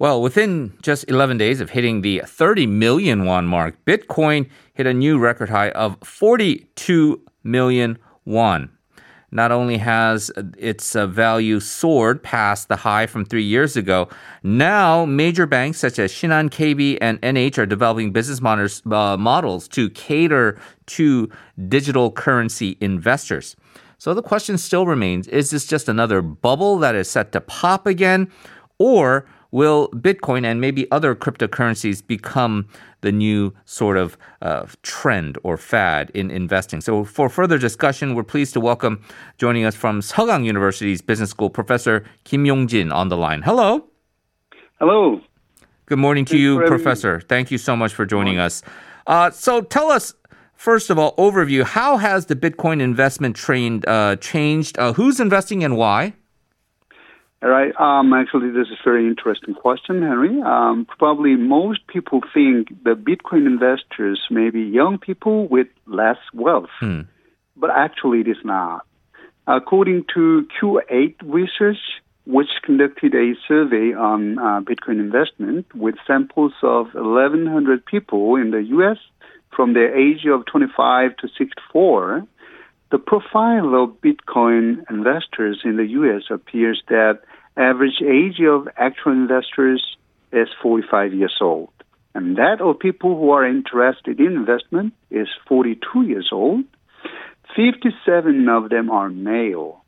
Well, within just 11 days of hitting the 30 million won mark, Bitcoin hit a new record high of 42 million won. Not only has its uh, value soared past the high from three years ago, now major banks such as Shinhan KB and NH are developing business models, uh, models to cater to digital currency investors. So the question still remains is this just another bubble that is set to pop again? Or will Bitcoin and maybe other cryptocurrencies become the new sort of uh, trend or fad in investing? So, for further discussion, we're pleased to welcome joining us from Sogang University's Business School, Professor Kim Yong-jin on the line. Hello. Hello. Good morning to you, Professor. Thank you so much for joining us. Uh, so, tell us. First of all, overview. How has the Bitcoin investment trend uh, changed? Uh, who's investing and why? All right. Um, actually, this is a very interesting question, Henry. Um, probably most people think the Bitcoin investors may be young people with less wealth, hmm. but actually, it is not. According to Q8 Research, which conducted a survey on uh, Bitcoin investment with samples of 1,100 people in the U.S. from the age of 25 to 64, the profile of Bitcoin investors in the U.S. appears that average age of actual investors is 45 years old. And that of people who are interested in investment is 42 years old. 57 of them are male.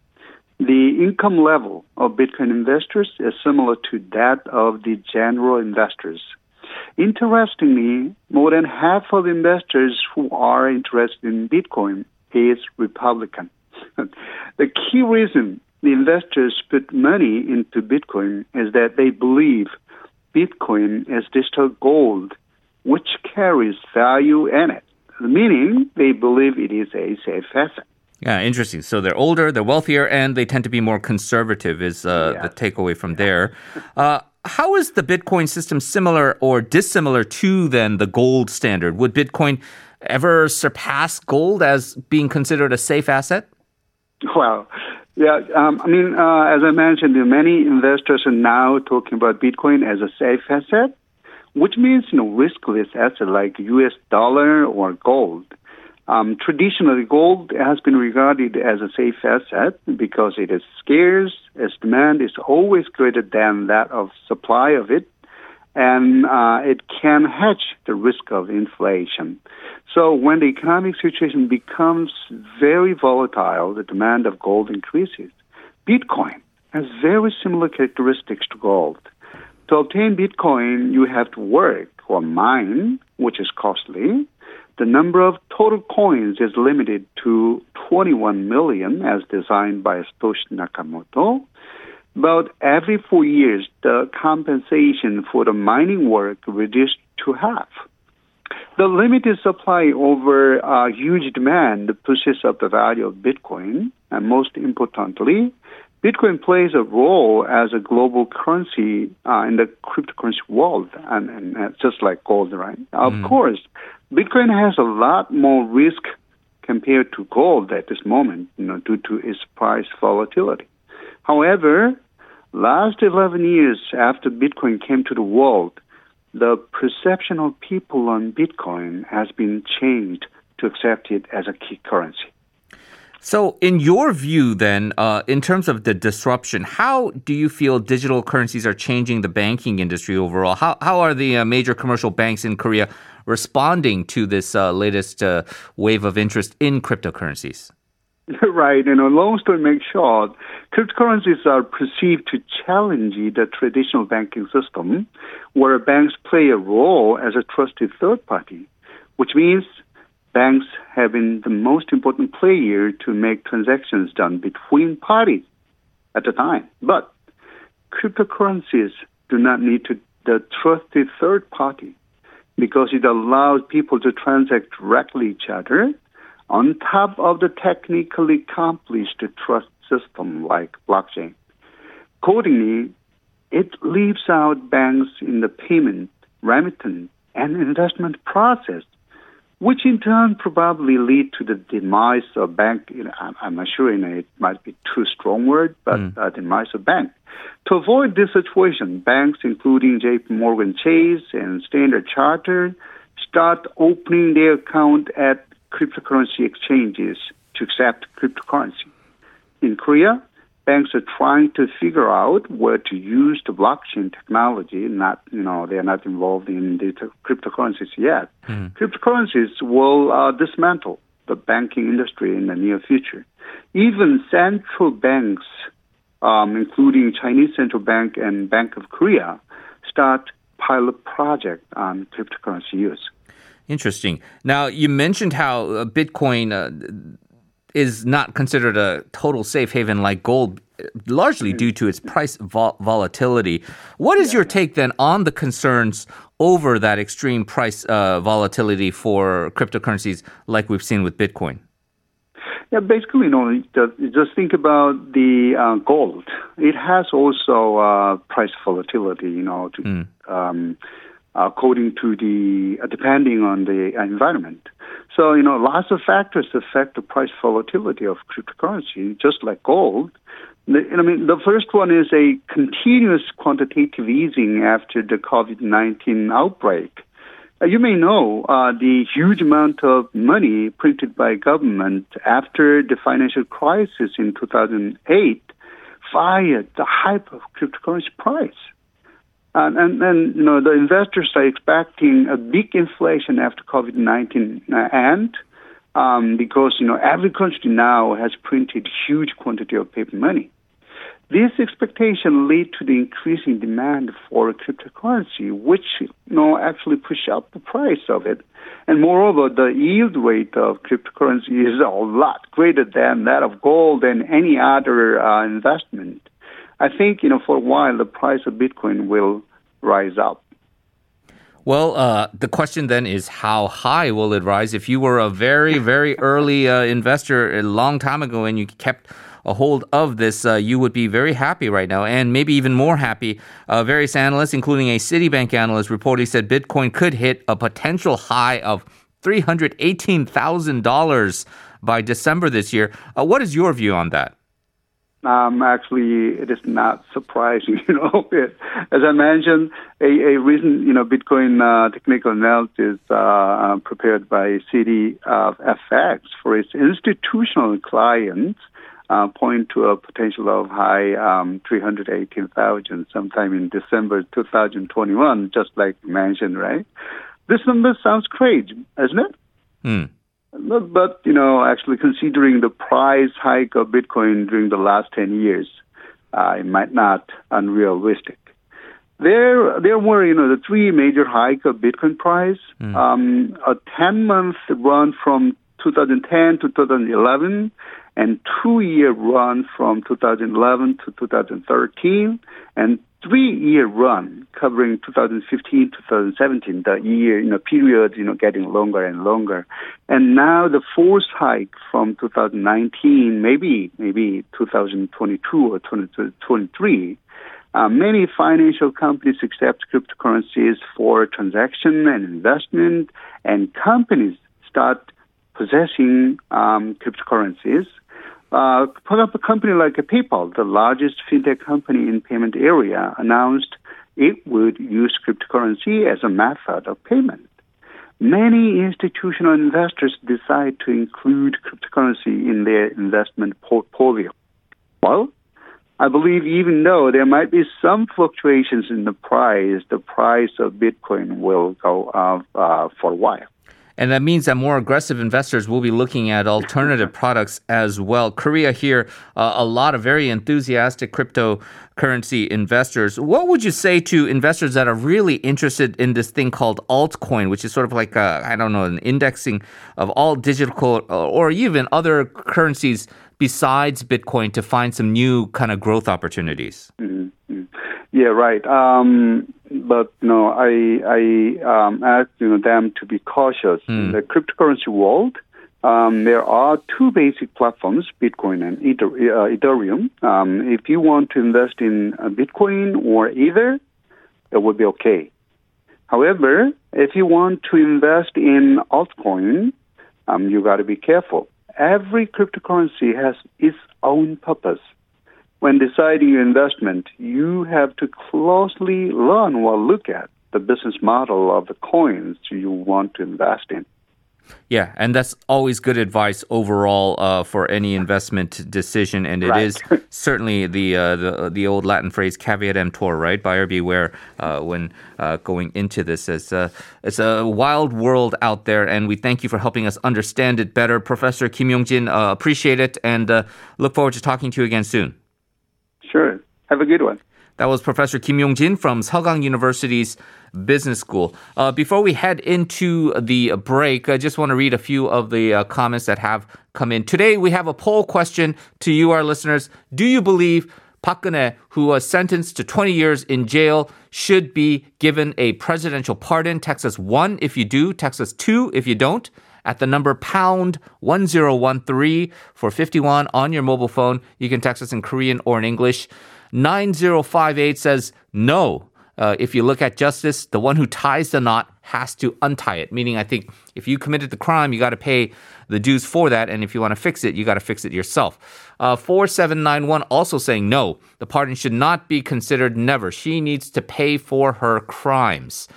The income level of Bitcoin investors is similar to that of the general investors. Interestingly, more than half of investors who are interested in Bitcoin is Republican. the key reason the investors put money into Bitcoin is that they believe Bitcoin is digital gold, which carries value in it, meaning they believe it is a safe asset. Yeah, interesting. So they're older, they're wealthier, and they tend to be more conservative, is uh, yeah. the takeaway from there. Uh, how is the Bitcoin system similar or dissimilar to then the gold standard? Would Bitcoin ever surpass gold as being considered a safe asset? Well, yeah, um, I mean, uh, as I mentioned, many investors are now talking about Bitcoin as a safe asset, which means you know riskless asset like U.S. dollar or gold. Um, traditionally, gold has been regarded as a safe asset because it is scarce, its demand is always greater than that of supply of it, and uh, it can hedge the risk of inflation. So when the economic situation becomes very volatile, the demand of gold increases. Bitcoin has very similar characteristics to gold. To obtain Bitcoin, you have to work or mine, which is costly. The number of total coins is limited to 21 million as designed by Satoshi Nakamoto. About every four years, the compensation for the mining work reduced to half. The limited supply over uh, huge demand pushes up the value of Bitcoin, and most importantly, Bitcoin plays a role as a global currency uh, in the cryptocurrency world, and, and uh, just like gold, right? Mm. Of course, Bitcoin has a lot more risk compared to gold at this moment, you know, due to its price volatility. However, last 11 years after Bitcoin came to the world, the perception of people on Bitcoin has been changed to accept it as a key currency. So, in your view, then, uh, in terms of the disruption, how do you feel digital currencies are changing the banking industry overall? How, how are the uh, major commercial banks in Korea responding to this uh, latest uh, wave of interest in cryptocurrencies? right. You know, long story make short, cryptocurrencies are perceived to challenge the traditional banking system, where banks play a role as a trusted third party, which means banks have been the most important player to make transactions done between parties at the time. But cryptocurrencies do not need to the trusted third party because it allows people to transact directly each other on top of the technically accomplished trust system like blockchain. Accordingly, it leaves out banks in the payment, remittance, and investment process, which in turn probably lead to the demise of bank. You know, I'm, I'm not sure you know, it might be too strong word, but mm. uh, demise of bank. To avoid this situation, banks including J.P. Morgan Chase and Standard Chartered start opening their account at cryptocurrency exchanges to accept cryptocurrency. In Korea, banks are trying to figure out where to use the blockchain technology. Not, you know, they're not involved in the cryptocurrencies yet. Mm. Cryptocurrencies will uh, dismantle the banking industry in the near future. Even central banks, um, including Chinese Central Bank and Bank of Korea, start pilot project on cryptocurrency use. Interesting. Now, you mentioned how uh, Bitcoin uh, is not considered a total safe haven like gold, largely due to its price vol- volatility. What is your take then on the concerns over that extreme price uh, volatility for cryptocurrencies like we've seen with Bitcoin? Yeah, basically, you know, just, just think about the uh, gold. It has also uh, price volatility, you know, to, mm. um, according to the, uh, depending on the environment. So, you know, lots of factors affect the price volatility of cryptocurrency, just like gold. I mean, the first one is a continuous quantitative easing after the COVID 19 outbreak. Uh, you may know uh, the huge amount of money printed by government after the financial crisis in 2008 fired the hype of cryptocurrency price. And, and then, you know, the investors are expecting a big inflation after COVID-19 and um, because, you know, every country now has printed huge quantity of paper money. This expectation lead to the increasing demand for cryptocurrency, which, you know, actually push up the price of it. And moreover, the yield rate of cryptocurrency is a lot greater than that of gold and any other uh, investment. I think, you know, for a while, the price of Bitcoin will rise up. Well, uh, the question then is how high will it rise? If you were a very, very early uh, investor a long time ago and you kept a hold of this, uh, you would be very happy right now, and maybe even more happy. Uh, various analysts, including a Citibank analyst, reportedly said Bitcoin could hit a potential high of $318,000 by December this year. Uh, what is your view on that? Um, actually, it is not surprising. You know, it, as I mentioned, a, a recent you know Bitcoin uh, technical analysis uh, uh prepared by Citi uh, FX for its institutional clients uh, point to a potential of high um, 318,000 sometime in December 2021, just like mentioned, right? This number sounds crazy, isn't it? Hmm. But, but, you know, actually considering the price hike of Bitcoin during the last 10 years, uh, it might not unrealistic. There, there were, you know, the three major hike of Bitcoin price. Mm. Um, a 10 month run from 2010 to 2011 and two year run from 2011 to 2013 and three year run covering 2015 2017 the year you know period you know getting longer and longer. And now the fourth hike from 2019 maybe maybe 2022 or 2023 uh, many financial companies accept cryptocurrencies for transaction and investment and companies start possessing um, cryptocurrencies uh, for a company like PayPal, the largest fintech company in payment area, announced it would use cryptocurrency as a method of payment. Many institutional investors decide to include cryptocurrency in their investment portfolio. Well, I believe even though there might be some fluctuations in the price, the price of Bitcoin will go up uh, for a while. And that means that more aggressive investors will be looking at alternative products as well. Korea here, uh, a lot of very enthusiastic cryptocurrency investors. What would you say to investors that are really interested in this thing called altcoin, which is sort of like I don't know an indexing of all digital or even other currencies besides Bitcoin to find some new kind of growth opportunities? Mm-hmm. Yeah, right. Um, but no, I I um, ask you know them to be cautious mm. in hmm. the cryptocurrency world. Um, there are two basic platforms, Bitcoin and uh, Ethereum. Um, if you want to invest in uh, Bitcoin or Ether, it would be okay. However, if you want to invest in altcoin, um, you got to be careful. Every cryptocurrency has its own purpose. When deciding your investment, you have to closely learn or look at the business model of the coins you want to invest in. Yeah, and that's always good advice overall uh, for any investment decision, and it Right. is certainly the, uh, the the old Latin phrase "caveat emptor," right? Buyer beware uh, when uh, going into this. It's a it's a wild world out there, and we thank you for helping us understand it better, Professor Kim Yong-jin. Uh, appreciate it, and uh, look forward to talking to you again soon. Sure. Have a good one. That was Professor Kim Yong-jin from Sogang University's Business School. Uh, before we head into the break, I just want to read a few of the uh, comments that have come in. Today, we have a poll question to you, our listeners. Do you believe Geun-hye, who was sentenced to 20 years in jail, should be given a presidential pardon? Text us 1 if you do, text us 2 if you don't. At the number pound 1013 for 51 on your mobile phone. You can text us in Korean or in English. 9058 says no. Uh, if you look at justice, the one who ties the knot has to untie it. Meaning, I think if you committed the crime, you got to pay the dues for that. And if you want to fix it, you got to fix it yourself. Uh, 4791 also saying no. The pardon should not be considered never. She needs to pay for her crimes.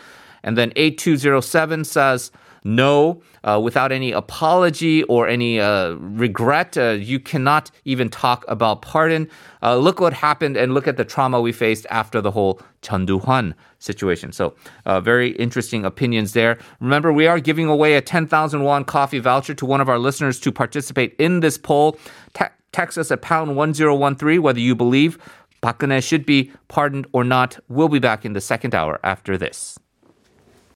And then 8207 says, no, uh, without any apology or any uh, regret. Uh, you cannot even talk about pardon. Uh, look what happened and look at the trauma we faced after the whole Chun situation. So, uh, very interesting opinions there. Remember, we are giving away a 10,000 won coffee voucher to one of our listeners to participate in this poll. Te- text us at pound 1013 whether you believe Geun-hye should be pardoned or not. We'll be back in the second hour after this.